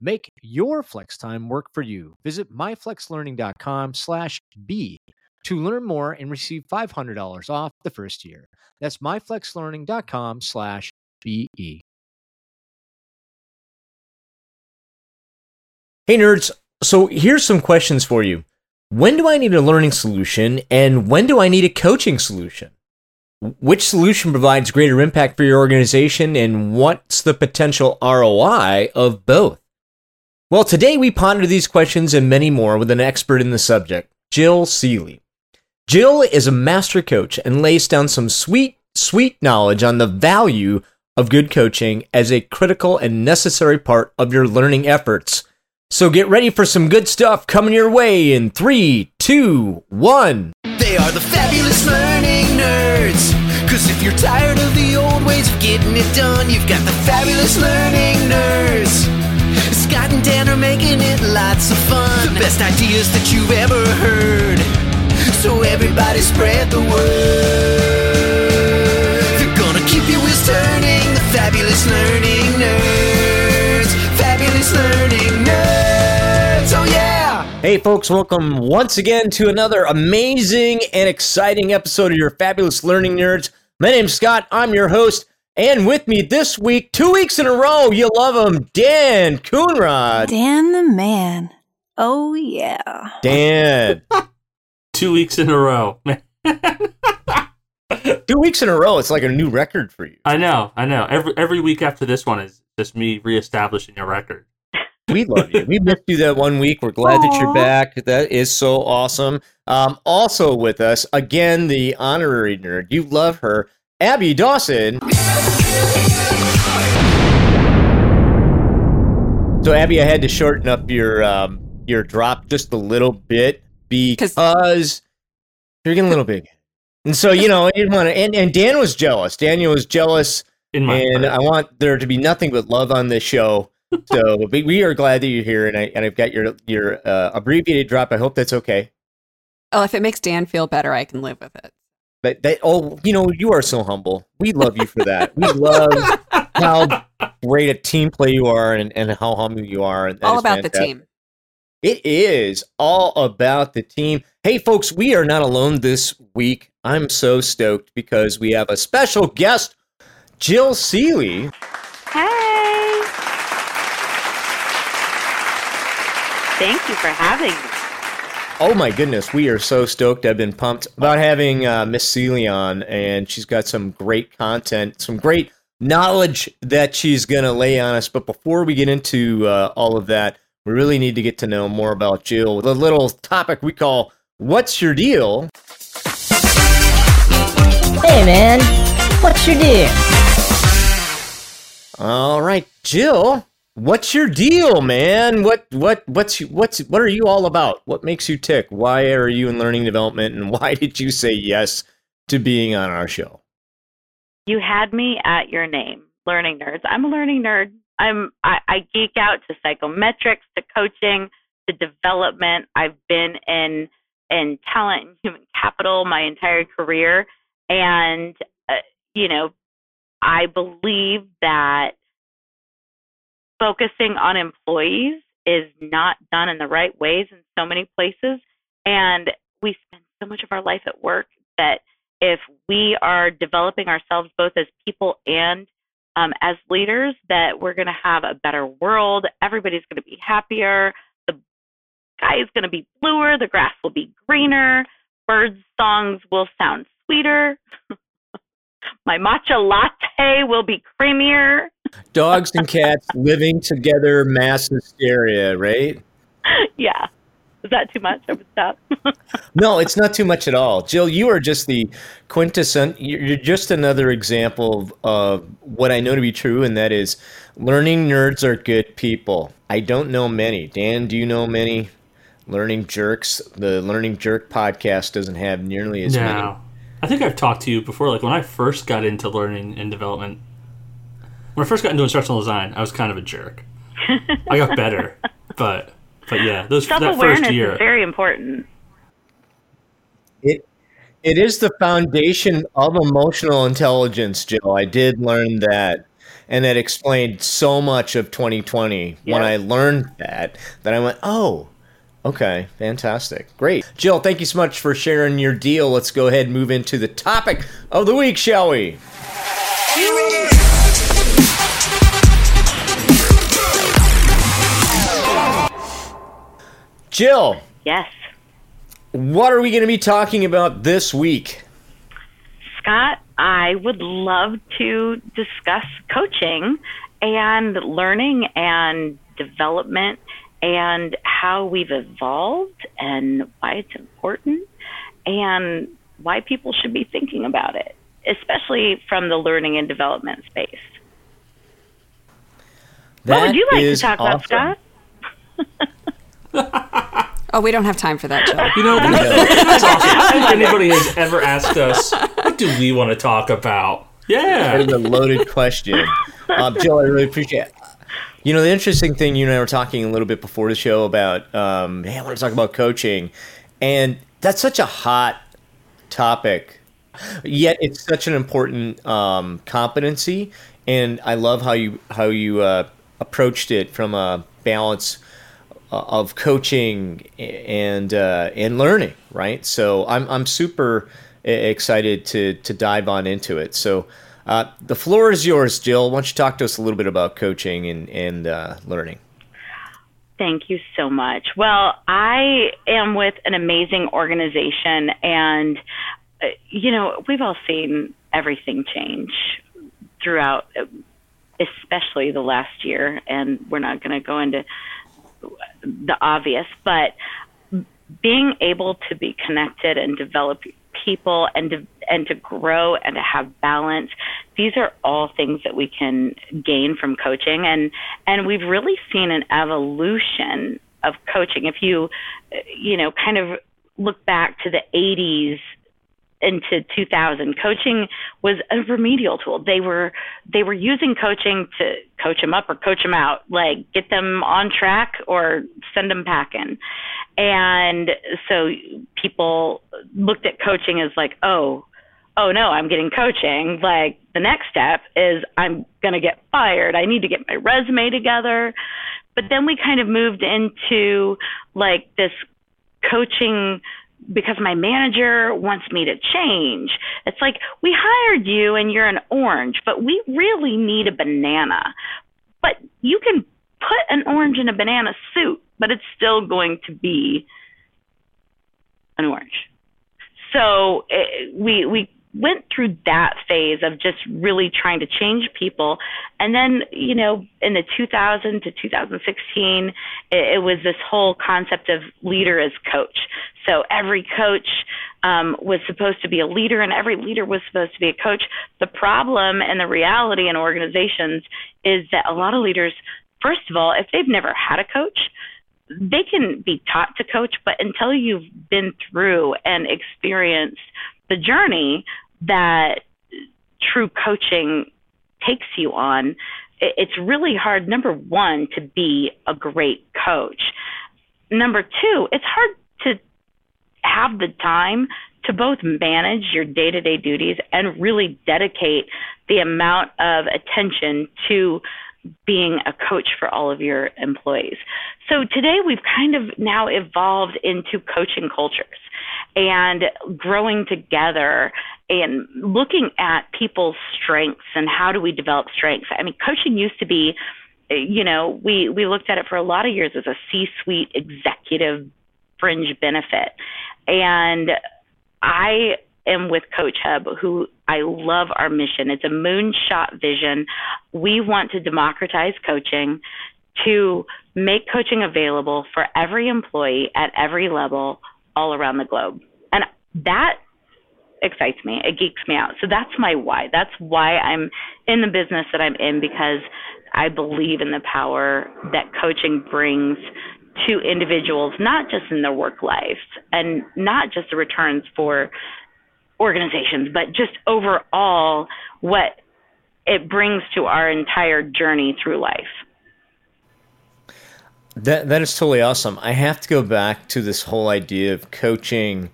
Make your flex time work for you. Visit myflexlearning.com slash B to learn more and receive $500 off the first year. That's myflexlearning.com slash BE. Hey nerds, so here's some questions for you. When do I need a learning solution and when do I need a coaching solution? Which solution provides greater impact for your organization and what's the potential ROI of both? Well, today we ponder these questions and many more with an expert in the subject, Jill Seeley. Jill is a master coach and lays down some sweet, sweet knowledge on the value of good coaching as a critical and necessary part of your learning efforts. So get ready for some good stuff coming your way in three, two, one. They are the fabulous learning nerds. Cause if you're tired of the old ways of getting it done, you've got the fabulous learning nerds. Scott and Dan are making it lots of fun. The best ideas that you've ever heard. So everybody spread the word. They're gonna keep your wheels turning. The fabulous learning nerds. Fabulous learning nerds. Oh yeah! Hey, folks, welcome once again to another amazing and exciting episode of your Fabulous Learning Nerds. My name's Scott, I'm your host, and with me this week, two weeks in a row, you love him, Dan Coonrod. Dan the man. Oh, yeah. Dan. two weeks in a row. two weeks in a row, it's like a new record for you. I know, I know. Every every week after this one is just me reestablishing a record. We love you. We missed you that one week. We're glad Aww. that you're back. That is so awesome. Um, also with us, again, the honorary nerd. You love her, Abby Dawson. So, Abby, I had to shorten up your um, your drop just a little bit because you're getting a little big. And so, you know, I didn't want to. And, and Dan was jealous. Daniel was jealous. and part. I want there to be nothing but love on this show. So we are glad that you're here, and I and I've got your your uh, abbreviated drop. I hope that's okay. Oh, if it makes Dan feel better, I can live with it. But that oh, you know, you are so humble. We love you for that. we love how great a team play you are, and, and how humble you are. And all about fantastic. the team. It is all about the team. Hey, folks, we are not alone this week. I'm so stoked because we have a special guest, Jill Seeley. Hey. Thank you for having me. Oh my goodness, we are so stoked. I've been pumped about having uh, Miss Seeley on, and she's got some great content, some great knowledge that she's going to lay on us. But before we get into uh, all of that, we really need to get to know more about Jill The little topic we call What's Your Deal? Hey man, what's your deal? All right, Jill, What's your deal, man? What what what's what's what are you all about? What makes you tick? Why are you in learning development and why did you say yes to being on our show? You had me at your name, learning nerds. I'm a learning nerd. I'm I, I geek out to psychometrics, to coaching, to development. I've been in in talent and human capital my entire career and uh, you know, I believe that focusing on employees is not done in the right ways in so many places. And we spend so much of our life at work that if we are developing ourselves both as people and um, as leaders, that we're going to have a better world. Everybody's going to be happier. The sky is going to be bluer. The grass will be greener. Birds' songs will sound sweeter. My matcha latte will be creamier. Dogs and cats living together, mass hysteria, right? Yeah. Is that too much? I would stop. no, it's not too much at all. Jill, you are just the quintessential, you're just another example of, of what I know to be true, and that is Learning nerds are good people. I don't know many. Dan, do you know many? Learning jerks. The Learning Jerk podcast doesn't have nearly as many. No. I think I've talked to you before. Like when I first got into learning and development, when I first got into instructional design, I was kind of a jerk. I got better, but but yeah, those Self that first year. is very important. It it is the foundation of emotional intelligence, Jill. I did learn that. And that explained so much of 2020 when I learned that that I went, "Oh, okay, fantastic. Great." Jill, thank you so much for sharing your deal. Let's go ahead and move into the topic of the week, shall we? Jill, Yes. what are we going to be talking about this week? Scott, I would love to discuss coaching and learning and development and how we've evolved and why it's important and why people should be thinking about it, especially from the learning and development space. what would you like to talk about. Scott? Oh, we don't have time for that, Jill. You know, that's awesome. I don't think anybody has ever asked us, what do we want to talk about? Yeah. is a loaded question. Um, Jill, I really appreciate it. You know, the interesting thing, you and I were talking a little bit before the show about, um, hey, I want to talk about coaching. And that's such a hot topic, yet it's such an important um, competency. And I love how you, how you uh, approached it from a balance of coaching and uh, and learning, right? So I'm I'm super excited to to dive on into it. So uh, the floor is yours, Jill. Why don't you talk to us a little bit about coaching and and uh, learning? Thank you so much. Well, I am with an amazing organization, and, uh, you know, we've all seen everything change throughout, uh, especially the last year, and we're not going to go into the obvious, but being able to be connected and develop people and to, and to grow and to have balance these are all things that we can gain from coaching. And and we've really seen an evolution of coaching. If you you know kind of look back to the 80s into 2000 coaching was a remedial tool. They were they were using coaching to coach them up or coach them out like get them on track or send them packing and so people looked at coaching as like oh oh no i'm getting coaching. Like the next step is i'm going to get fired. I need to get my resume together. But then we kind of moved into like this coaching because my manager wants me to change. It's like we hired you and you're an orange, but we really need a banana. But you can put an orange in a banana suit, but it's still going to be an orange. So it, we we went through that phase of just really trying to change people. And then you know in the 2000 to 2016 it, it was this whole concept of leader as coach. So every coach um, was supposed to be a leader and every leader was supposed to be a coach. The problem and the reality in organizations is that a lot of leaders first of all if they've never had a coach they can be taught to coach, but until you've been through and experienced the journey that true coaching takes you on, it's really hard, number one, to be a great coach. Number two, it's hard to have the time to both manage your day to day duties and really dedicate the amount of attention to being a coach for all of your employees. So today we've kind of now evolved into coaching cultures and growing together and looking at people's strengths and how do we develop strengths. I mean, coaching used to be, you know, we, we looked at it for a lot of years as a C suite executive fringe benefit. And I am with CoachHub, who I love our mission. It's a moonshot vision. We want to democratize coaching to make coaching available for every employee at every level all around the globe. And that excites me. It geeks me out. So that's my why. That's why I'm in the business that I'm in because I believe in the power that coaching brings to individuals, not just in their work life and not just the returns for organizations, but just overall what it brings to our entire journey through life. That that is totally awesome. I have to go back to this whole idea of coaching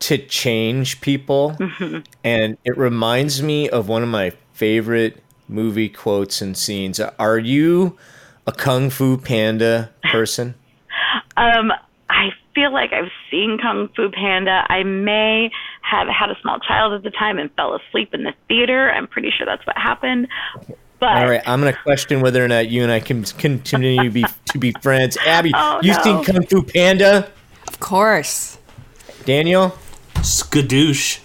to change people, and it reminds me of one of my favorite movie quotes and scenes. Are you a kung fu panda person? Um, I feel like I've seen Kung Fu Panda. I may have had a small child at the time and fell asleep in the theater. I'm pretty sure that's what happened. But All right, I'm going to question whether or not you and I can continue to be to be friends. Abby, Oh, you no. seen Kung Fu Panda? Of course. Daniel? Skadoosh.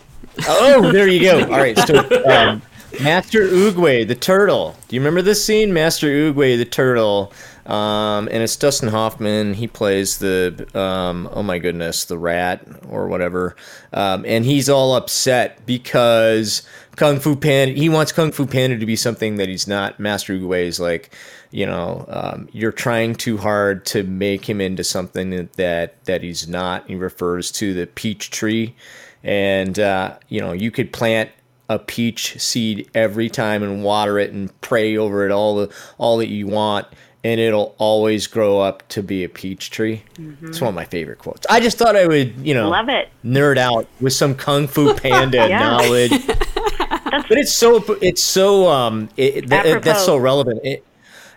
Oh, there you go. All right, so um, Master Oogway, the turtle. Do you remember this scene? Master Oogway, the turtle. Um, and it's Dustin Hoffman. He plays the, um, oh my goodness, the rat or whatever. Um, and he's all upset because Kung Fu Panda, he wants Kung Fu Panda to be something that he's not. Master Oogway is like, you know, um, you're trying too hard to make him into something that, that, he's not. He refers to the peach tree and uh, you know you could plant a peach seed every time and water it and pray over it all the all that you want and it'll always grow up to be a peach tree it's one of my favorite quotes i just thought i would you know love it. nerd out with some kung fu panda Yeah. knowledge but it's so it's so um it, Apropos. that's so relevant. It,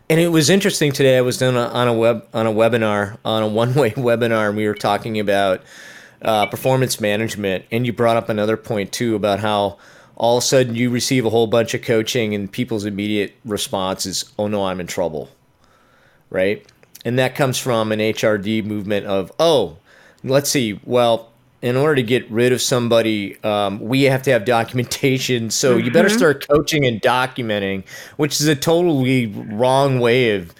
and it was interesting today. I was doing a, on a web on a webinar on a one-way webinar and we were talking about uh, performance management. And you brought up another point too about how all of a sudden you receive a whole bunch of coaching and people's immediate response is oh no i'm in trouble. Right? And that comes from an hrd movement of oh let's see. Well in order to get rid of somebody um, we have to have documentation. So you better start coaching and documenting which is a totally wrong way of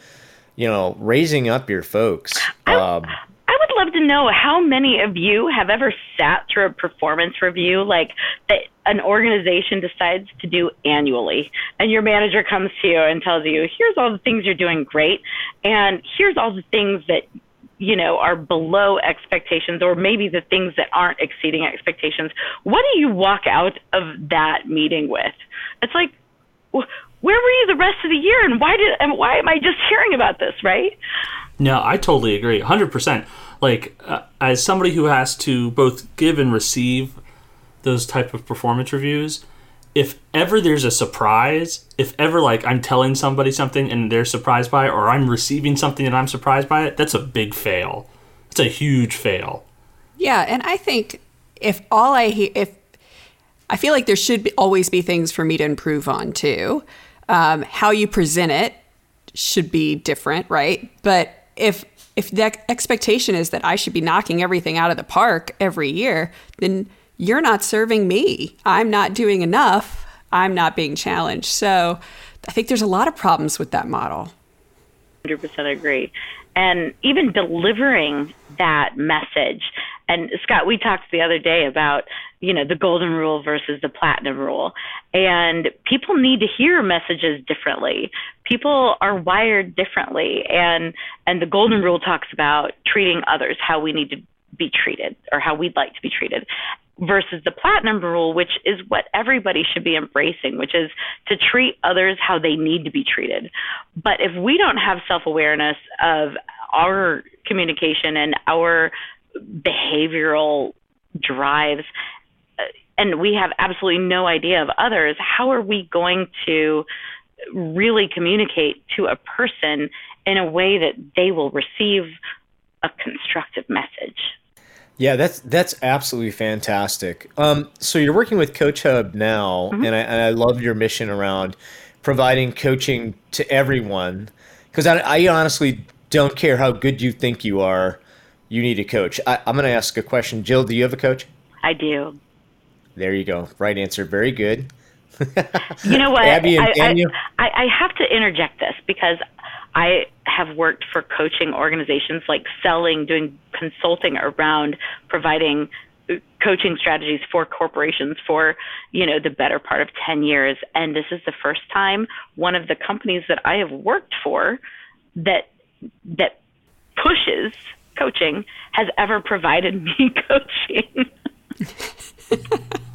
you know raising up your folks. Um, I would love to know how many of you have ever sat through a performance review like that an organization decides to do annually and your manager comes to you and tells you here's all the things you're doing great and here's all the things that you know are below expectations or maybe the things that aren't exceeding expectations what do you walk out of that meeting with it's like where were you the rest of the year and why did and why am i just hearing about this right No, I totally agree. 100%. Like, uh, as somebody who has to both give and receive those type of performance reviews, if ever there's a surprise, if ever, like, I'm telling somebody something and they're surprised by it, or I'm receiving something and I'm surprised by it, that's a big fail. It's a huge fail. Yeah, and I think if all I hear, if I feel like there should be, always be things for me to improve on too. Um, how you present it should be different, right? But if if the expectation is that I should be knocking everything out of the park every year, then you're not serving me. I'm not doing enough. I'm not being challenged. So I think there's a lot of problems with that model. 100% agree. And even delivering that message. And Scott, we talked the other day about, you know, the golden rule versus the platinum rule. And people need to hear messages differently. People are wired differently. And, and the golden rule talks about treating others how we need to be treated or how we'd like to be treated versus the platinum rule, which is what everybody should be embracing, which is to treat others how they need to be treated. But if we don't have self awareness of our communication and our behavioral drives, uh, and we have absolutely no idea of others, how are we going to really communicate to a person in a way that they will receive a constructive message? Yeah, that's that's absolutely fantastic. Um, so you're working with CoachHub now, and, I, and I love your mission around providing coaching to everyone. Because I, I honestly don't care how good you think you are, you need a coach. I, I'm going to ask a question. Jill, do you have a coach? I do. There you go. Right answer. Very good. You know what? Abby and I, Daniel? I, I, I have to interject this because I have worked for coaching organizations like selling, doing consulting around providing uh, coaching strategies for corporations for you know the better part of 10 years. And this is the first time one of the companies that I have worked for that that pushes coaching has ever provided me coaching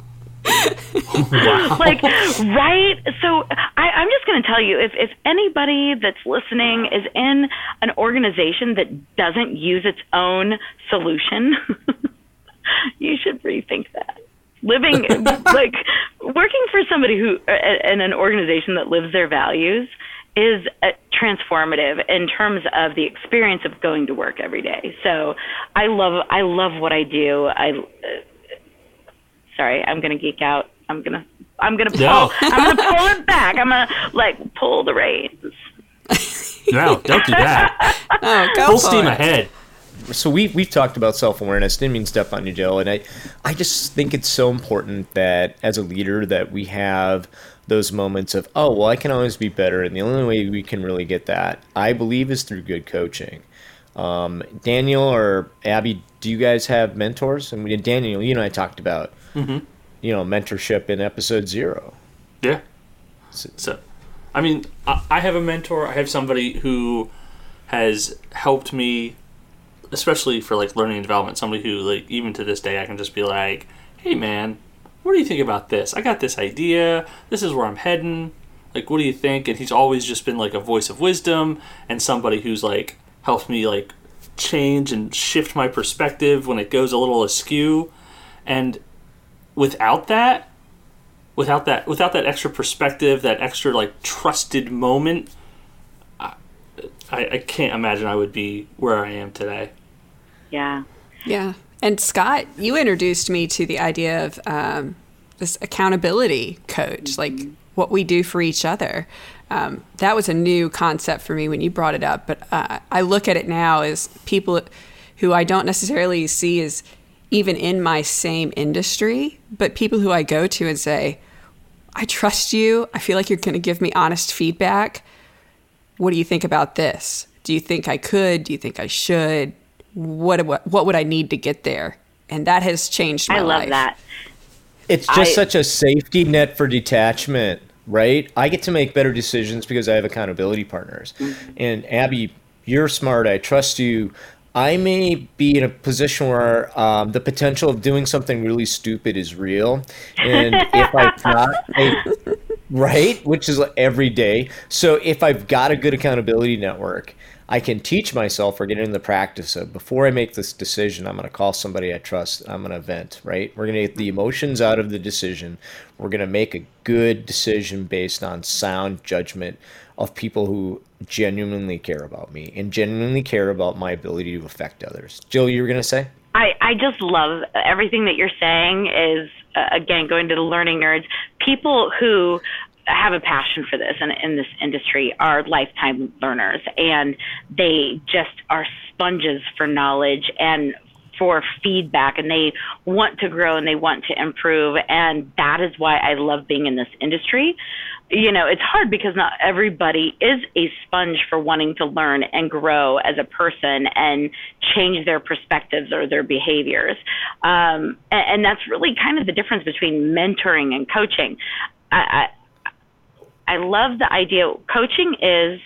wow. like right? So I, i'm just going to tell you if, if anybody that's listening is in an organization that doesn't use its own solution you should rethink that. Living like working for somebody who uh, in an organization that lives their values is uh, transformative in terms of the experience of going to work every day. So i love i love what i do. I uh, sorry i'm going to geek out i'm going to i'm going to pull No. i'm going to pull it back i'm going to like pull the reins No, don't do that. Oh, go Full steam it. ahead. so we we've talked about self awareness. Didn't mean to step on you, Jill, and I I just think it's so important that as a leader that we have those moments of oh well I can always be better, and the only way we can really get that I believe is through good coaching. Um, Daniel or Abby, do you guys have mentors? And we Daniel, you and I talked about mm-hmm. you know mentorship in episode zero. Yeah. So, I mean, I, I have a mentor. I have somebody who has helped me, especially for like learning and development. Somebody who, like, even to this day, I can just be like, "Hey, man, what do you think about this? I got this idea. This is where I'm heading. Like, what do you think?" And he's always just been like a voice of wisdom and somebody who's like helped me like change and shift my perspective when it goes a little askew. And without that, without that without that extra perspective, that extra like trusted moment, I, I, I can't imagine I would be where I am today. yeah Yeah. And Scott, you introduced me to the idea of um, this accountability coach, like what we do for each other. Um, that was a new concept for me when you brought it up, but uh, I look at it now as people who I don't necessarily see as even in my same industry, but people who I go to and say, I trust you. I feel like you're going to give me honest feedback. What do you think about this? Do you think I could? Do you think I should? What what, what would I need to get there? And that has changed my life. i love life. that It's just I- such a safety net for detachment, right? I get to make better decisions because I have accountability partners. And Abby, you're smart. I trust you. I may be in a position where um, the potential of doing something really stupid is real, and if I've got a right, which is every day. So if I've got a good accountability network, I can teach myself or get into the practice of before I make this decision, I'm going to call somebody I trust. I'm going to vent, right? We're going to get the emotions out of the decision. We're going to make a good decision based on sound judgment of people who genuinely care about me and genuinely care about my ability to affect others. Jill, you were going to say? I, I just love everything that you're saying is uh, again going to the learning nerds people who have a passion for this and in this industry are lifetime learners and they just are sponges for knowledge and for feedback and they want to grow and they want to improve and that is why I love being in this industry you know, it's hard because not everybody is a sponge for wanting to learn and grow as a person and change their perspectives or their behaviors. Um, and, and that's really kind of the difference between mentoring and coaching. I, I, love the idea. Coaching is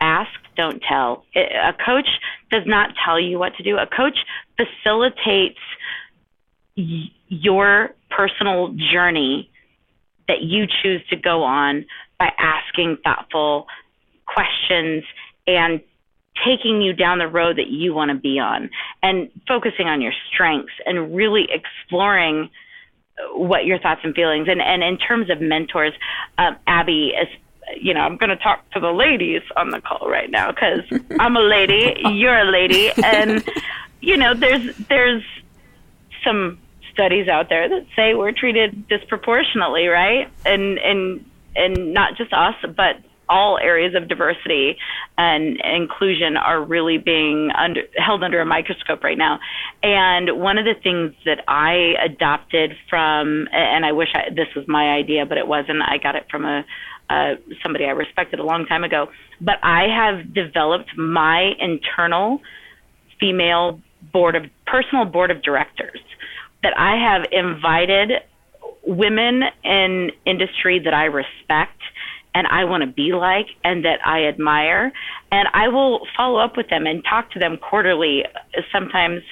ask, don't tell. A coach does not tell you what to do. A coach facilitates your personal journey that you choose to go on by asking thoughtful questions and taking you down the road that you want to be on and focusing on your strengths and really exploring what your thoughts and feelings and and in terms of mentors um, abby is you know i'm going to talk to the ladies on the call right now because i'm a lady you're a lady and you know there's there's some studies out there that say we're treated disproportionately, right? And and and not just us, but all areas of diversity and inclusion are really being under, held under a microscope right now. And one of the things that I adopted from, and I wish I, this was my idea, but it wasn't. I got it from a uh, somebody I respected a long time ago. But I have developed my internal female board of personal board of directors that I have invited women in industry that I respect and I want to be like and that I admire. And I will follow up with them and talk to them quarterly. Sometimes,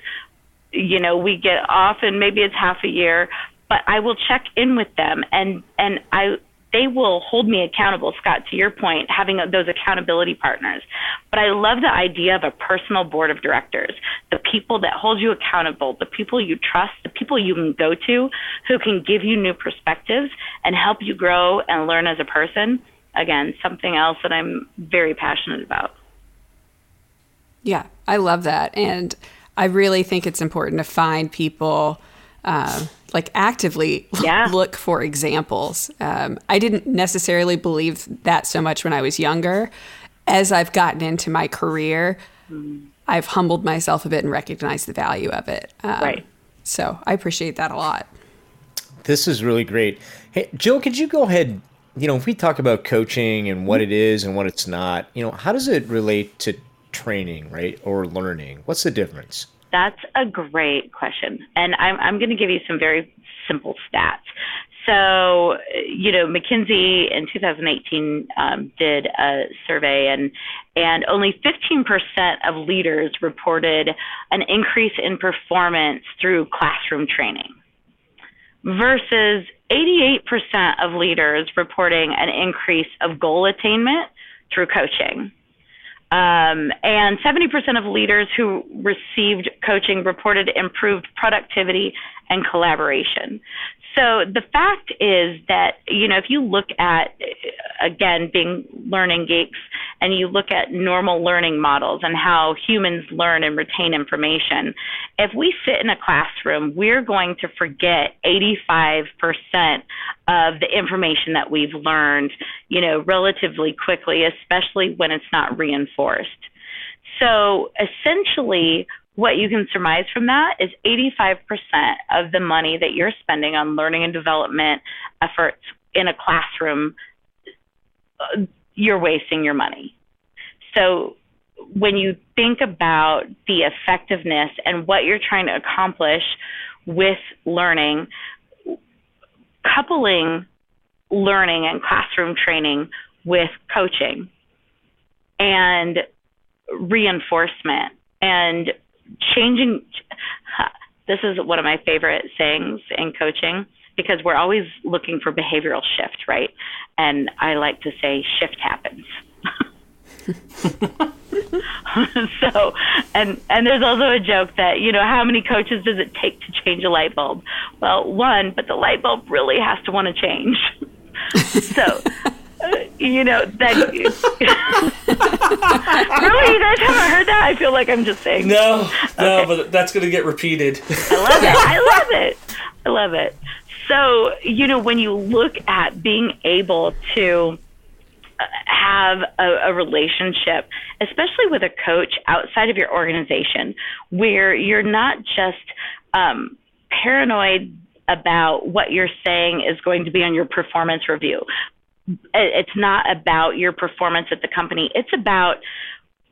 you know, we get off and maybe it's half a year, but I will check in with them and, and I, they will hold me accountable, Scott, to your point, having those accountability partners. But I love the idea of a personal board of directors, the people that hold you accountable, the people you trust, the people you can go to who can give you new perspectives and help you grow and learn as a person. Again, something else that I'm very passionate about. Yeah, I love that. And I really think it's important to find people uh, like actively Yeah. look for examples. Um, I didn't necessarily believe that so much when I was younger. As I've gotten into my career, I've humbled myself a bit and recognized the value of it. Um, Right. So I appreciate that a lot. This is really great. Hey, Jill, could you go ahead? You know, if we talk about coaching and what it is and what it's not, you know, how does it relate to training, right, or learning? What's the difference? That's a great question. And I'm, I'm going to give you some very simple stats. So, you know, McKinsey in 2018 um, did a survey, and and only 15% of leaders reported an increase in performance through classroom training, versus 88% of leaders reporting an increase of goal attainment through coaching. Um, and 70% of leaders who received coaching reported improved productivity and collaboration. So the fact is that, you know, if you look at, again, being learning geeks, and you look at normal learning models and how humans learn and retain information, if we sit in a classroom, we're going to forget 85% of the information that we've learned, you know, relatively quickly, especially when it's not reinforced. So essentially, what you can surmise from that is 85% of the money that you're spending on learning and development efforts in a classroom, you're wasting your money. So when you think about the effectiveness and what you're trying to accomplish with learning, coupling learning and classroom training with coaching and reinforcement and changing this is one of my favorite sayings in coaching because we're always looking for behavioral shift right? And i like to say shift happens. So and and there's also a joke that you know how many coaches does it take to change a light bulb? Well one but the light bulb really has to want to change. So uh, you know that really you guys haven't heard that i feel like i'm just saying No, no, but that's going to get repeated. I love it. I love it. I love it. So, you know, when you look at being able to uh, have a, a relationship, especially with a coach outside of your organization, where you're not just um, paranoid about what you're saying is going to be on your performance review. It's not about your performance at the company. It's about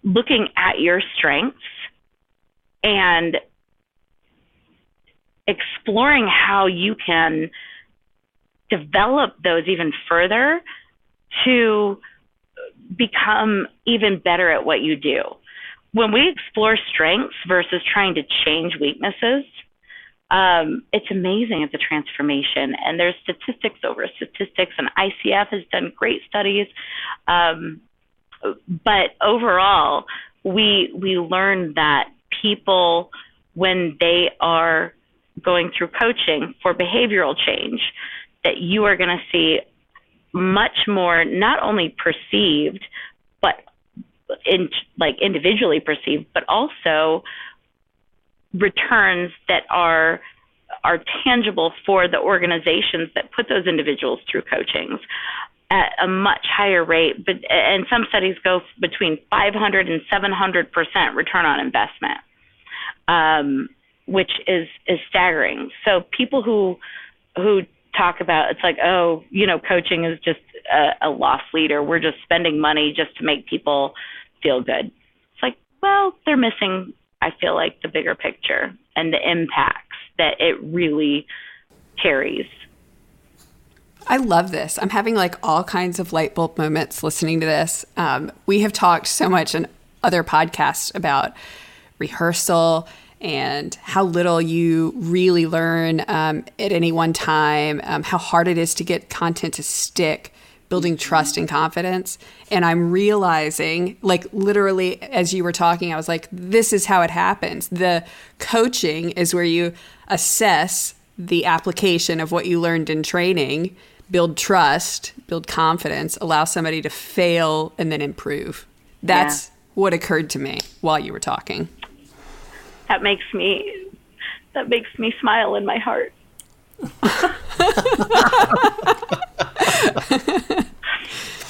looking at your strengths and exploring how you can develop those even further to become even better at what you do. When we explore strengths versus trying to change weaknesses, um, it's amazing at the transformation. And there's statistics over statistics, and ICF has done great studies. Um, but overall, we we learn that people, when they are going through coaching for behavioral change, that you are going to see much more not only perceived, but in like individually perceived, but also returns that are are tangible for the organizations that put those individuals through coachings at a much higher rate but and some studies go between 500 and 700 percent return on investment um, which is is staggering. So people who who talk about it's like oh you know coaching is just a, a loss leader. We're just spending money just to make people feel good. It's like well they're missing i feel like the bigger picture and the impacts that it really carries. I love this. I'm having like all kinds of light bulb moments listening to this. Um, we have talked so much in other podcasts about rehearsal and how little you really learn um, at any one time, um, how hard it is to get content to stick, building trust and confidence. And I'm realizing, like, literally, as you were talking, I was like, this is how it happens. The coaching is where you assess the application of what you learned in training, build trust, build confidence, allow somebody to fail and then improve. That's what occurred to me while you were talking. That makes me that makes me smile in my heart.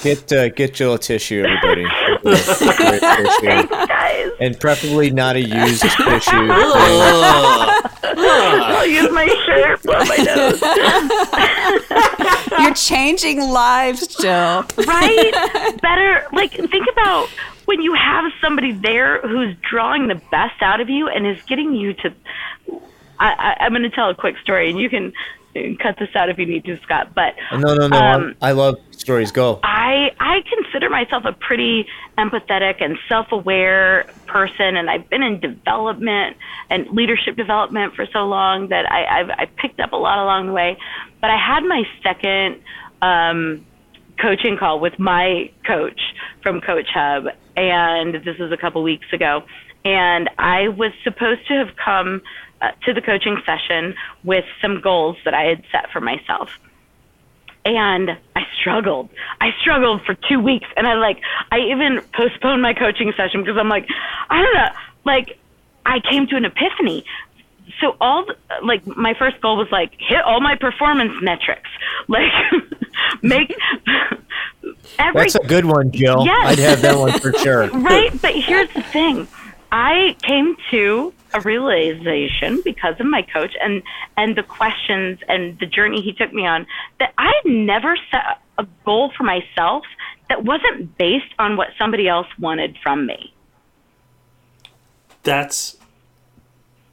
Get uh, get Jill a tissue, everybody. Get a tissue. Guys, and preferably not a used tissue. I'll use my shirt, blow my nose. You're changing lives, Jill. right? Better, like, think about when you have somebody there who's drawing the best out of you and is getting you to. I, I, I'm going to tell a quick story, and you can cut this out if you need to, Scott. But No, no, no. Um, I love stories. Go. I I consider myself a pretty empathetic and self-aware person, and I've been in development and leadership development for so long that I I've, I picked up a lot along the way. But I had my second um, coaching call with my coach from CoachHub, and this was a couple weeks ago, and I was supposed to have come uh, to the coaching session with some goals that I had set for myself and I struggled. I struggled for two weeks, and I like I even postponed my coaching session because I'm like, I don't know, like I came to an epiphany. So all the, like my first goal was like hit all my performance metrics, like make every That's a good one, Jill. Yes. I'd have that one for sure. right. But here's the thing. I came to a realization because of my coach and and the questions and the journey he took me on that I had never set a goal for myself that wasn't based on what somebody else wanted from me. that's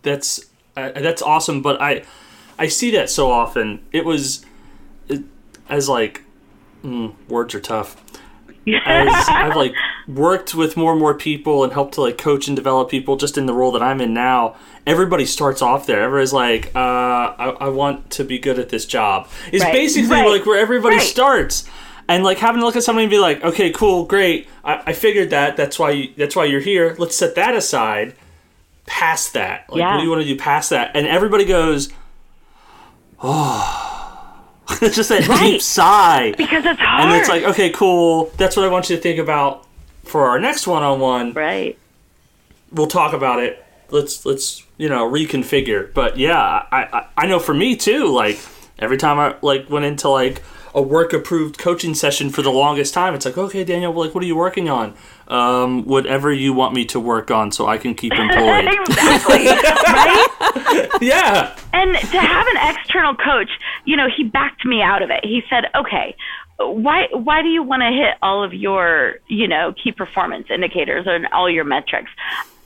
that's uh, that's awesome but i i see that so often it was it, as like mm, words are tough as i've like worked with more and more people and helped to like coach and develop people just in the role that i'm in now everybody starts off there. Everybody's like uh i, I want to be good at this job. It's Right. basically Right. like where everybody Right. starts. And like having to look at somebody and be like okay cool great. I, I figured that. That's why you, that's why you're here. Let's set that aside. Past that. Like Yeah. what do you want to do? Past that. And everybody goes oh. It's just that deep sigh. Because it's hard. and it's like okay cool. That's what i want you to think about for our next one-on-one right. we'll talk about it let's let's you know reconfigure but yeah i i, I know for me too like every time i like went into like a work approved coaching session for the longest time it's like okay daniel like what are you working on um whatever you want me to work on so i can keep employed exactly. right? yeah And to have an external coach, you know, he backed me out of it. He said, "Okay, why why do you want to hit all of your, you know, key performance indicators and all your metrics?"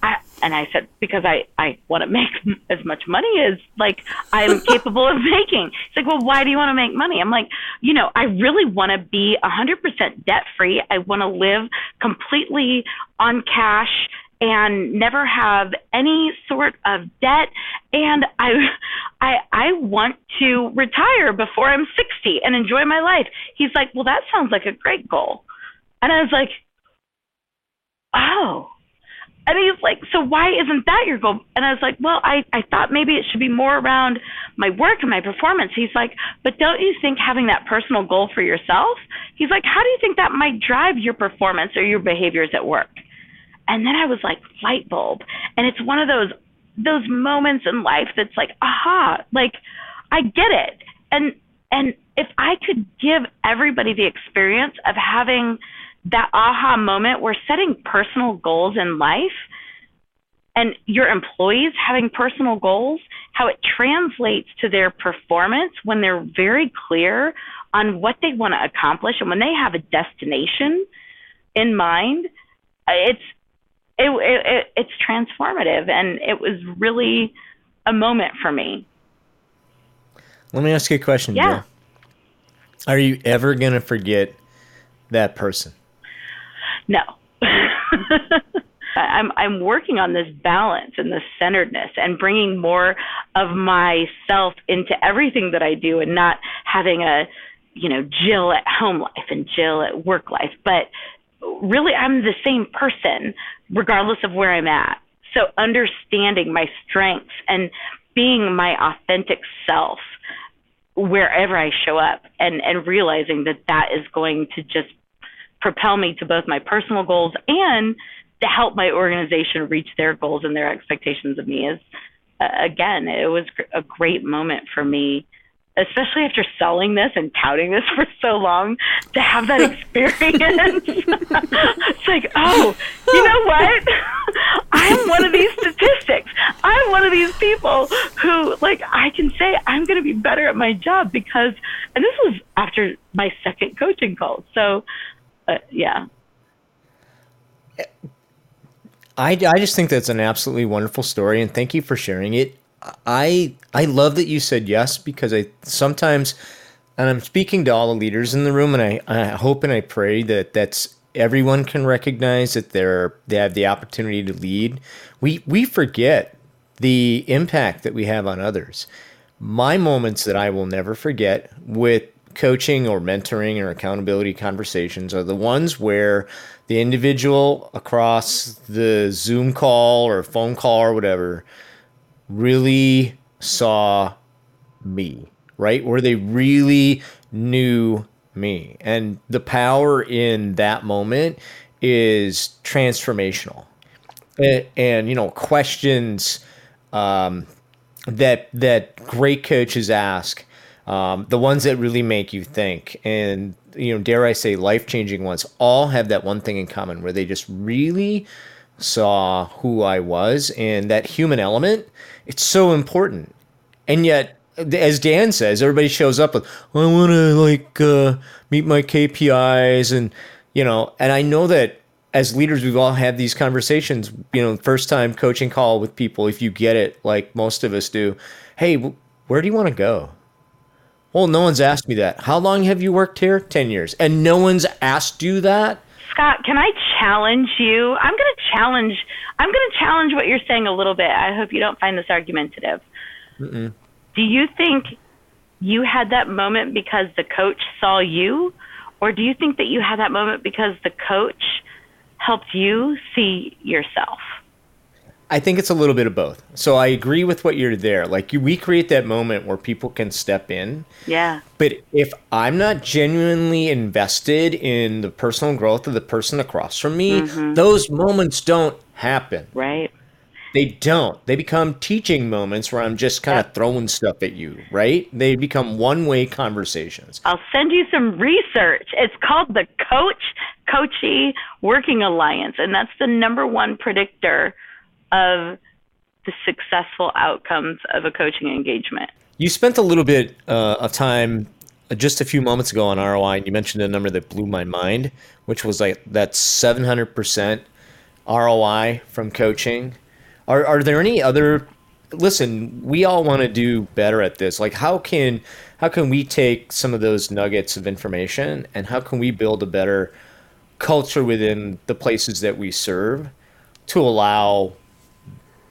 I, and I said, "Because I I want to make as much money as like I'm capable of making." It's like, "Well, why do you want to make money?" I'm like, "You know, I really want to be 100% debt free. I want to live completely on cash." And never have any sort of debt and I I I want to retire before I'm 60 and enjoy my life. He's like, "Well, that sounds like a great goal." And I was like, "Oh." And he's like, "So why isn't that your goal?" And I was like, "Well, I I thought maybe it should be more around my work and my performance." He's like, "But don't you think having that personal goal for yourself?" He's like, "How do you think that might drive your performance or your behaviors at work?" And then I was like light bulb. And it's one of those those moments in life that's like aha like I get it. And and if I could give everybody the experience of having that aha moment where setting personal goals in life and your employees having personal goals how it translates to their performance when they're very clear on what they want to accomplish and when they have a destination in mind it's it, it, it it's transformative and it was really a moment for me Let me ask you a question, Yeah. Jill. Are you ever going to forget that person? No. I'm I'm working on this balance and this centeredness and bringing more of myself into everything that I do and not having a you know Jill at home life and Jill at work life, but really I'm the same person regardless of where I'm at. So understanding my strengths and being my authentic self wherever I show up and and realizing that that is going to just propel me to both my personal goals and to help my organization reach their goals and their expectations of me is uh, again it was a great moment for me especially after selling this and touting this for so long to have that experience. It's like oh you know what? I'm one of these statistics. I'm one of these people who like i can say i'm going to be better at my job because and this was after my second coaching call. So uh, yeah. I, I just think that's an absolutely wonderful story, and thank you for sharing it. I I love that you said yes because I sometimes, and I'm speaking to all the leaders in the room, and I, I hope and I pray that that's everyone can recognize that they're they have the opportunity to lead. We we forget the impact that we have on others. My moments that I will never forget with coaching or mentoring or accountability conversations are the ones where the individual across the Zoom call or phone call or whatever really saw me, right? Where they really knew me. And the power in that moment is transformational. And, and you know, questions um, that that great coaches ask, um, the ones that really make you think, and you know, dare I say, life changing ones, all have that one thing in common where they just really saw who I was and that human element. It's so important, and yet, as Dan says, everybody shows up with, I want to like uh, meet my KPIs, and you know, and I know that as leaders, we've all had these conversations. You know, first time coaching call with people, if you get it, like most of us do. Hey, where do you want to go? Well, no one's asked me that. How long have you worked here? 10 years. And no one's asked you that? Scott, can I challenge you? I'm going to challenge. I'm going to challenge what you're saying a little bit. I hope you don't find this argumentative. Mm-mm. Do you think you had that moment because the coach saw you, or do you think that you had that moment because the coach helped you see yourself? I think it's a little bit of both. So I agree with what you're there. Like you, we create that moment where people can step in. Yeah. But if I'm not genuinely invested in the personal growth of the person across from me, mm-hmm. those moments don't happen. Right. They don't. They become teaching moments where I'm just kind of throwing stuff at you, right? They become one way conversations. I'll send you some research. It's called the Coach Coachee Working Alliance, and that's the number one predictor of the successful outcomes of a coaching engagement. You spent a little bit uh, of time uh, just a few moments ago on ROI, and you mentioned a number that blew my mind, which was like that 700% ROI from coaching. Are, are there any other? Listen, we all want to do better at this. Like, how can how can we take some of those nuggets of information, and how can we build a better culture within the places that we serve to allow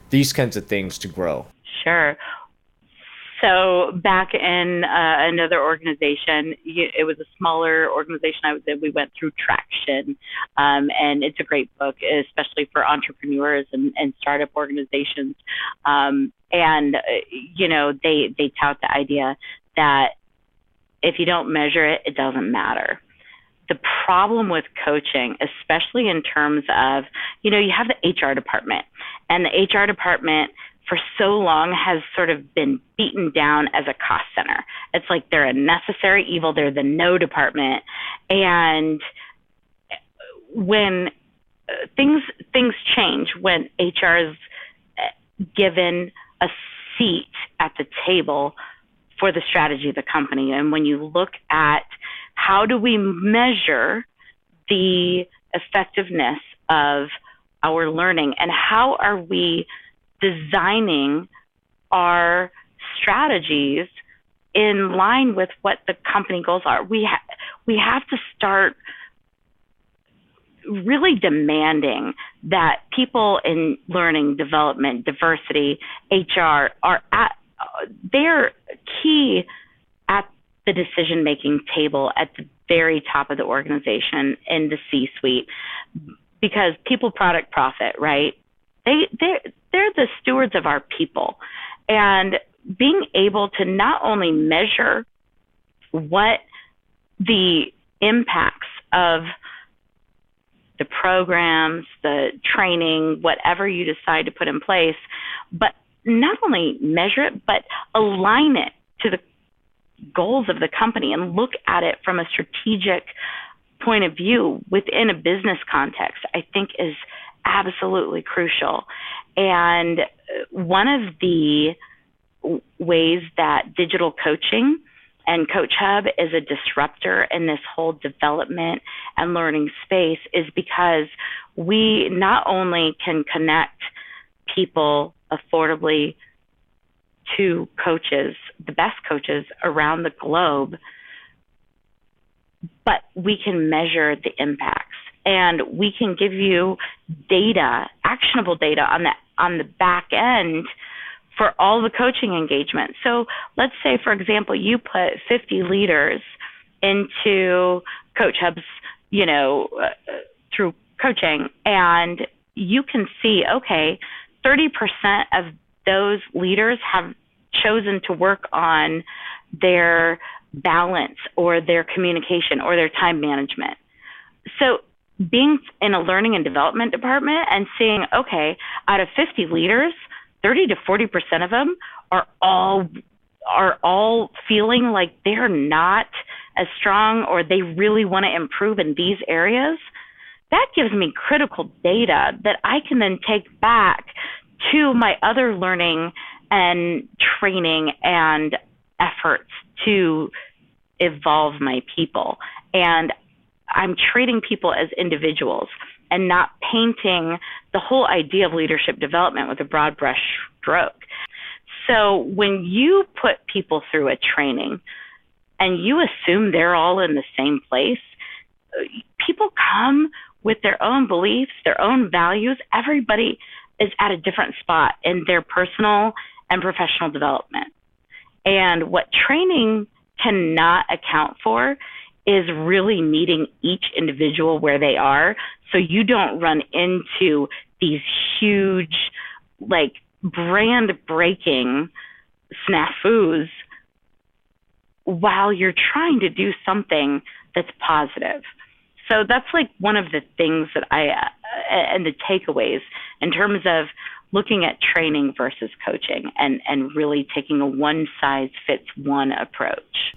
these kinds of things to grow? Sure. So back in uh, another organization, it was a smaller organization. I was in. We went through Traction, um, and it's a great book, especially for entrepreneurs and, and startup organizations. Um, and uh, you know, they they tout the idea that if you don't measure it, it doesn't matter. The problem with coaching, especially in terms of, you know, you have the HR department, and the HR department for so long has sort of been beaten down as a cost center. It's like they're a necessary evil, they're the no department. And when uh, things things change when HR is uh, given a seat at the table for the strategy of the company and when you look at how do we measure the effectiveness of our learning and how are we designing our strategies in line with what the company goals are. We ha- we have to start really demanding that people in learning, development, diversity, HR are at they're key at the decision making table at the very top of the organization in the C suite because people product profit, right? They they they're the stewards of our people. And being able to not only measure what the impacts of the programs, the training, whatever you decide to put in place, but not only measure it, but align it to the goals of the company and look at it from a strategic point of view within a business context, I think is absolutely crucial. And one of the ways that digital coaching and CoachHub is a disruptor in this whole development and learning space is because we not only can connect people affordably to coaches, the best coaches around the globe, but we can measure the impacts and we can give you data, actionable data on the on the back end for all the coaching engagement. So let's say, for example, you put 50 leaders into CoachHubs, you know, uh, through coaching, and you can see, okay, 30% of those leaders have chosen to work on their balance or their communication or their time management. So being in a learning and development department and seeing, okay, out of 50 leaders, 30 to 40 percent of them are all are all feeling like they're not as strong or they really want to improve in these areas. That gives me critical data that I can then take back to my other learning and training and efforts to evolve my people. And I'm treating people as individuals and not painting the whole idea of leadership development with a broad brush stroke. So when you put people through a training and you assume they're all in the same place, people come with their own beliefs, their own values. Everybody is at a different spot in their personal and professional development. And what training cannot account for is really meeting each individual where they are so you don't run into these huge like brand breaking snafus while you're trying to do something that's positive. So that's like one of the things that I uh, and the takeaways in terms of looking at training versus coaching and and really taking a one size fits one approach.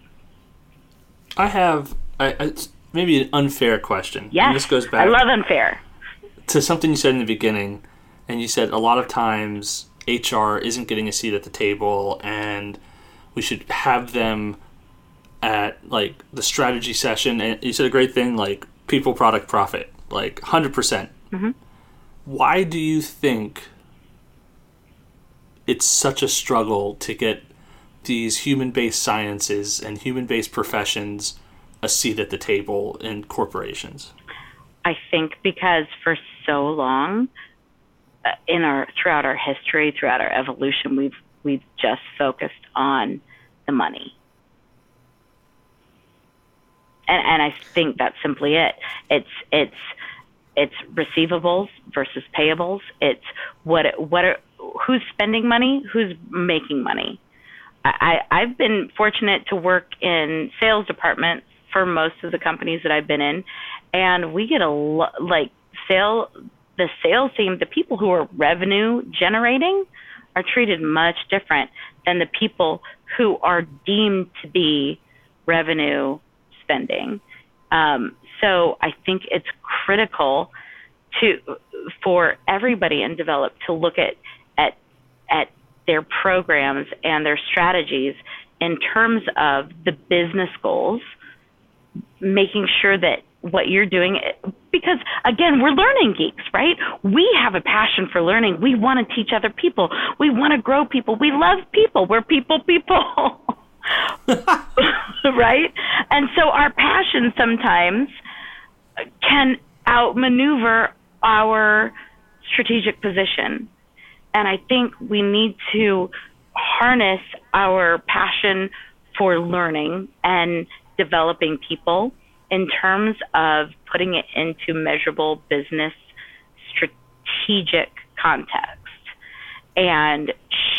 I have I, maybe an unfair question. Yes, and this goes back. I love unfair. To something you said in the beginning, and you said a lot of times HR isn't getting a seat at the table, and we should have them at like the strategy session. And you said a great thing, like people, product, profit, like 100%. percent mm-hmm. Why do you think it's such a struggle to get these human based sciences and human based professions a seat at the table in corporations? I think because for so long uh, in our throughout our history, throughout our evolution, we've we've just focused on the money. And and I think that's simply it. It's it's it's receivables versus payables. It's what what are who's spending money, who's making money. I, I've been fortunate to work in sales departments for most of the companies that I've been in, and we get a lo- like sale the sales team, the people who are revenue generating, are treated much different than the people who are deemed to be revenue spending. Um, so I think it's critical to for everybody in develop to look at at their programs and their strategies in terms of the business goals making sure that what you're doing because again we're learning geeks right? We have a passion for learning. We want to teach other people. We want to grow people. We love people. We're people people. Right? And so our passion sometimes can outmaneuver our strategic position. And I think we need to harness our passion for learning and developing people in terms of putting it into measurable business strategic context and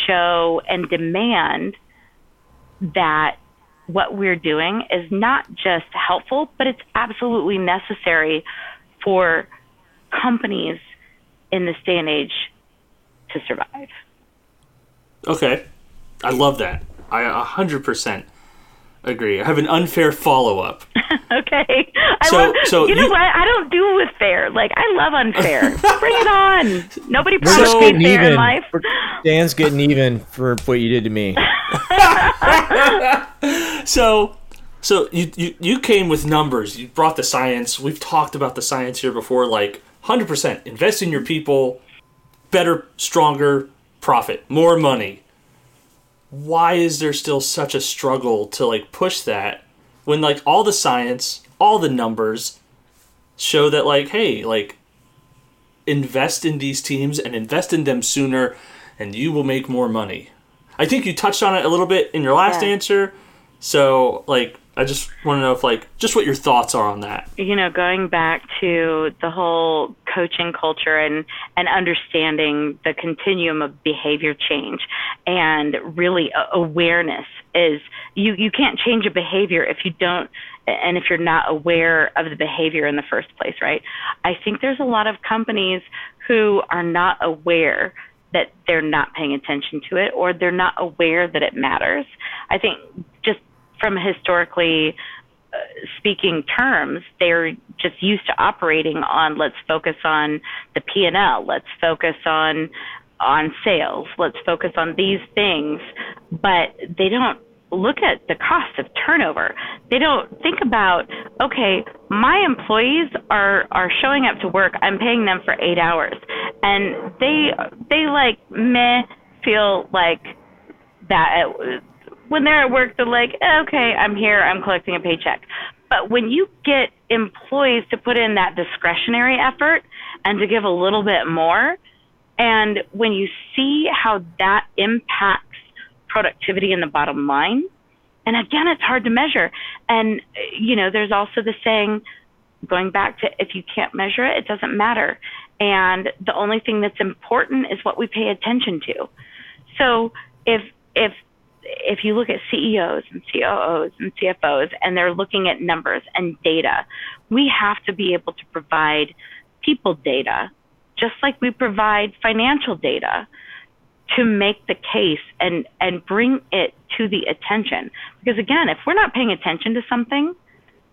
show and demand that what we're doing is not just helpful, but it's absolutely necessary for companies in this day and age to survive. Okay. I love that. I 100% agree. I have an unfair follow up. okay. I So- love, so you know what? I don't do with fair. Like I love unfair. Bring it on. Nobody We're just promised me getting fair in life. Dan's getting even for what you did to me. So, so you, you you came with numbers. You brought the science. We've talked about the science here before. Like 100%. Invest in your people. Better, stronger, profit, more money. Why is there still such a struggle to like push that when like all the science, all the numbers show that like hey, like invest in these teams and invest in them sooner and you will make more money. I think you touched on it a little bit in your last Yeah. answer. So, like, I just want to know if, like, just what your thoughts are on that. you know, going back to the whole coaching culture and, and understanding the continuum of behavior change and really awareness is you, you can't change a behavior if you don't and if you're not aware of the behavior in the first place, right? I think there's a lot of companies who are not aware that they're not paying attention to it or they're not aware that it matters. I think just from historically uh, speaking terms, they're just used to operating on let's focus on the P&L, let's focus on on sales, let's focus on these things, but they don't look at the cost of turnover. They don't think about, okay, my employees are are showing up to work. I'm paying them for 8 hours. And they they like meh feel like that when they're at work they're like, "Okay, I'm here. I'm collecting a paycheck." But when you get employees to put in that discretionary effort and to give a little bit more, and when you see how that impacts productivity in the bottom line, and again, it's hard to measure. And, you know, there's also the saying, going back to if you can't measure it, it doesn't matter. And the only thing that's important is what we pay attention to. So if, if, if you look at CEOs and COOs and CFOs and they're looking at numbers and data, we have to be able to provide people data just like we provide financial data to make the case and and bring it to the attention. Because again if we're not paying attention to something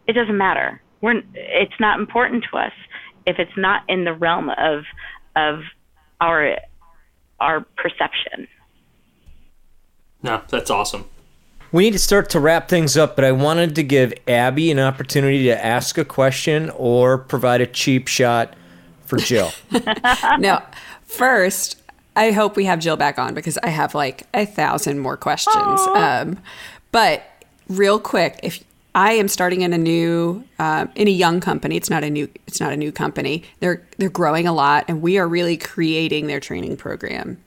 it doesn't matter. We're it's not important to us if it's not in the realm of of our our perception No, that's awesome. We need to start to wrap things up, but I wanted to give Abby an opportunity to ask a question or provide a cheap shot for Jill. no, first, I hope we have Jill back on because I have like a thousand more questions. Um, but real quick, if I am starting in a new, um, in a young company, it's not a new, it's not a new company. They're they're growing a lot, and we are really creating their training program.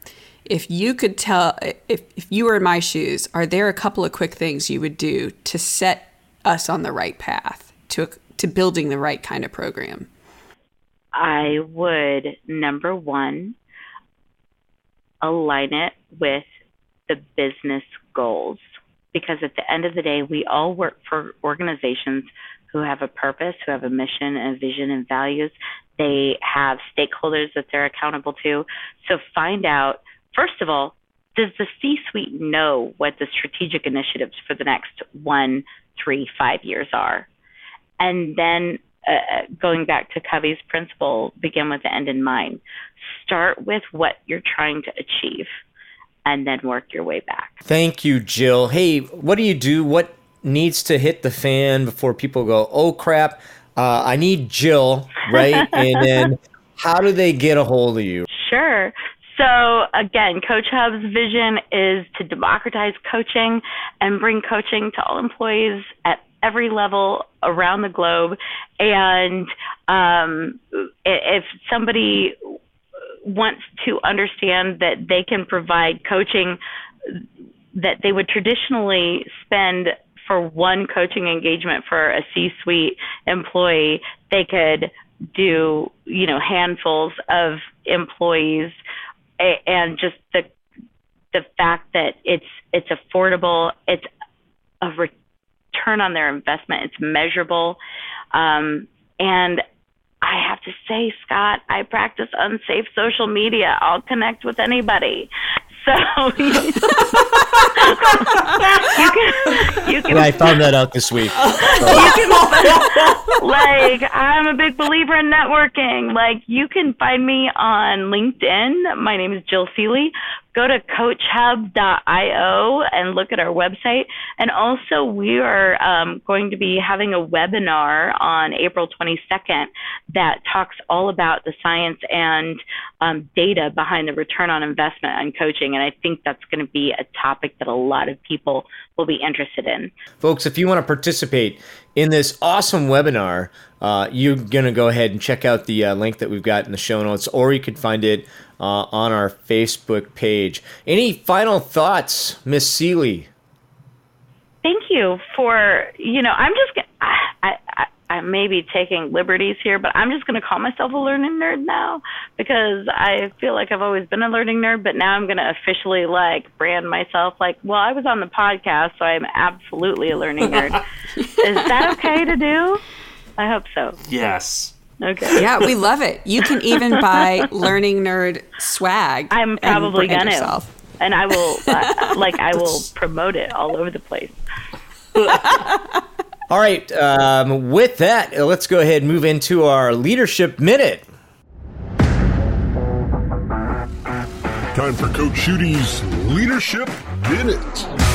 If you could tell, if if you were in my shoes, are there a couple of quick things you would do to set us on the right path to to building the right kind of program? I would number one align it with the business goals because at the end of the day we all work for organizations who have a purpose, who have a mission and vision and values. They have stakeholders that they're accountable to. So find out first of all, does the C suite know what the strategic initiatives for the next one, three, five years are? And then uh, going back to Covey's principle, begin with the end in mind. Start with what you're trying to achieve and then work your way back. Thank you, Jill. Hey, what do you do? What needs to hit the fan before people go, oh crap, uh, I need Jill, right? and then how do they get a hold of you? Sure. So again, CoachHub's vision is to democratize coaching and bring coaching to all employees at every level around the globe. And um, if somebody wants to understand that they can provide coaching that they would traditionally spend for one coaching engagement for a C-suite employee, they could do you know handfuls of employees and just the the fact that it's it's affordable it's a return on their investment it's measurable um, and I have to say, Scott, I practice unsafe social media. I'll connect with anybody. So can, you can Yeah, I found that out this week. you can like I'm a big believer in networking. Like you can find me on LinkedIn. My name is Jill Seeley. Go to coachhub.io and look at our website. And also, we are um, going to be having a webinar on April 22nd that talks all about the science and um, data behind the return on investment on coaching. And I think that's going to be a topic that a lot of people will be interested in. Folks, if you want to participate in this awesome webinar, uh, you're going to go ahead and check out the uh, link that we've got in the show notes, or you could find it uh, on our Facebook page. Any final thoughts, Miss Seeley? Thank you for, you know, I'm just, I, I, I may be taking liberties here, but I'm just going to call myself a learning nerd now because I feel like I've always been a learning nerd, but now I'm going to officially like brand myself like, well, I was on the podcast, so I'm absolutely a learning nerd. Is that okay to do? I hope so. Yes. Okay. Yeah, we love it. You can even buy Learning Nerd swag. I'm probably brand gonna. yourself. And I will, uh, like, I will promote it all over the place. All right, um, with that, let's go ahead and move into our leadership minute. Time for Coach Shooty's Leadership Minute.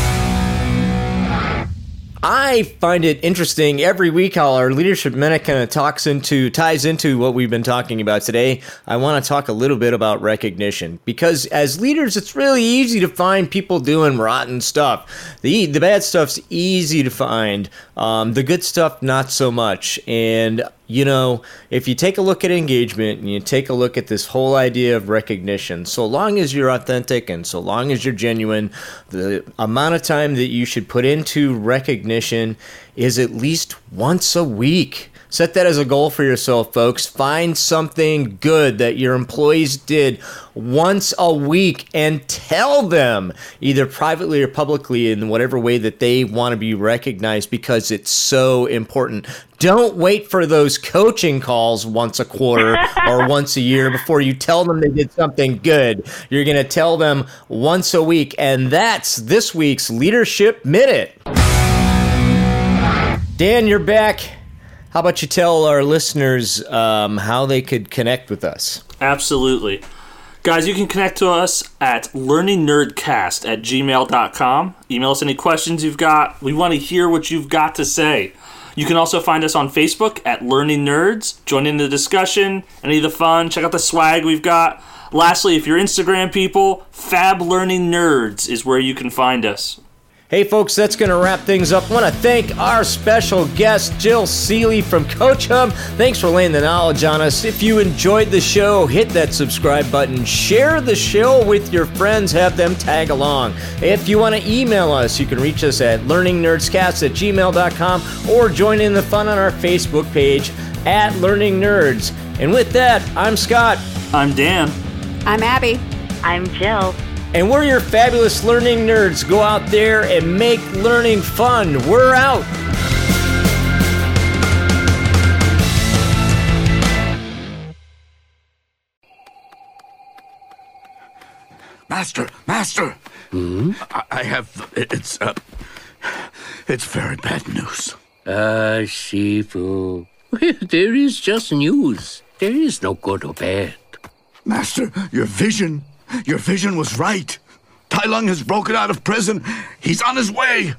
I find it interesting every week how our leadership minute kind of talks into ties into what we've been talking about today. I want to talk a little bit about recognition because as leaders, it's really easy to find people doing rotten stuff. The the bad stuff's easy to find. Um, the good stuff, not so much. And you know, if you take a look at engagement and you take a look at this whole idea of recognition, so long as you're authentic and so long as you're genuine, the amount of time that you should put into recognition is at least once a week. Set that as a goal for yourself, folks. Find something good that your employees did once a week and tell them, either privately or publicly, in whatever way that they want to be recognized because it's so important. Don't wait for those coaching calls once a quarter or once a year before you tell them they did something good. You're going to tell them once a week. And that's this week's Leadership Minute. Dan, you're back. How about you tell our listeners um, how they could connect with us? Absolutely. Guys, you can connect to us at learningnerdcast at gmail.com. Email us any questions you've got. We want to hear what you've got to say. You can also find us on Facebook at Learning Nerds. Join in the discussion, any of the fun. Check out the swag we've got. Lastly, if you're Instagram people, Fab Learning Nerds is where you can find us. Hey, folks, that's going to wrap things up. I want to thank our special guest, Jill Seeley from CoachHub. Thanks for laying the knowledge on us. If you enjoyed the show, hit that subscribe button, share the show with your friends, have them tag along. If you want to email us, you can reach us at learningnerdscast at gmail.com or join in the fun on our Facebook page at Learning Nerds. And with that, I'm Scott. I'm Dan. I'm Abby. I'm Jill. And we're your fabulous learning nerds. Go out there and make learning fun. We're out. Master, Master! I, I have. It's, uh. It's very bad news. Ah, Shifu. There is just news. There is no good or bad. Master, your vision. Your vision was right. Tai Lung has broken out of prison. He's on his way.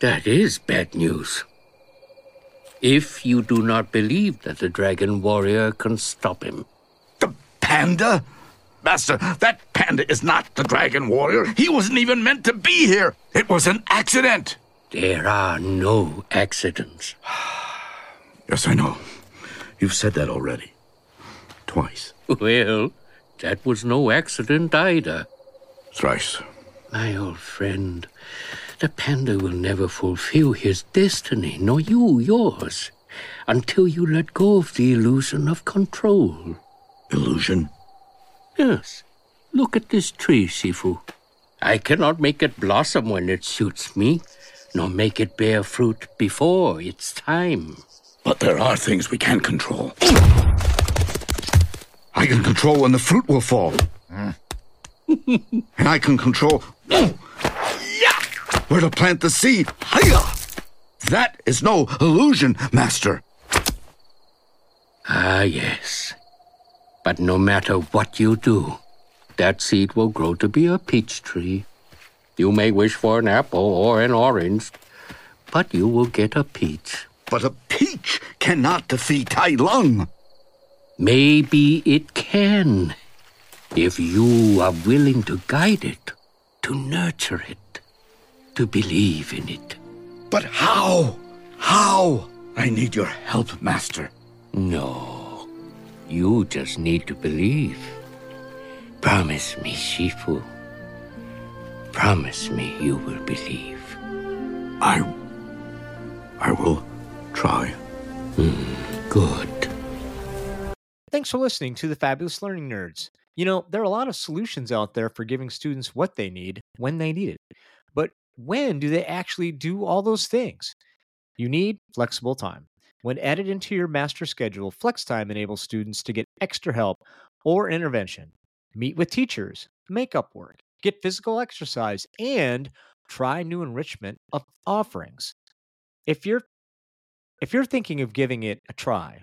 That is bad news. If you do not believe that the Dragon Warrior can stop him. The panda? Master, that panda is not the dragon warrior. He wasn't even meant to be here. It was an accident. There are no accidents. Yes, I know. You've said that already. Twice. Well, that was no accident either. Thrice. My old friend, the panda will never fulfill his destiny, nor you yours, until you let go of the illusion of control. Illusion? Yes. Look at this tree, Shifu. I cannot make it blossom when it suits me, nor make it bear fruit before its time. But there are things we can control. I can control when the fruit will fall. and I can control where to plant the seed. Hiya! That is no illusion, Master. Ah, yes. But no matter what you do, that seed will grow to be a peach tree. You may wish for an apple or an orange, but you will get a peach. But a peach cannot defeat Tai Lung. Maybe it can, if you are willing to guide it, to nurture it, to believe in it. But how? How? I need your help, Master. No, you just need to believe. Promise me, Shifu. Promise me you will believe. I. I will try. Mm, good. Thanks for listening to the Fabulous Learning Nerds. You know, there are a lot of solutions out there for giving students what they need when they need it. But when do they actually do all those things? You need flexible time. When added into your master schedule, flex time enables students to get extra help or intervention, meet with teachers, make up work, get physical exercise, and try new enrichment of offerings. If you're if you're thinking of giving it a try,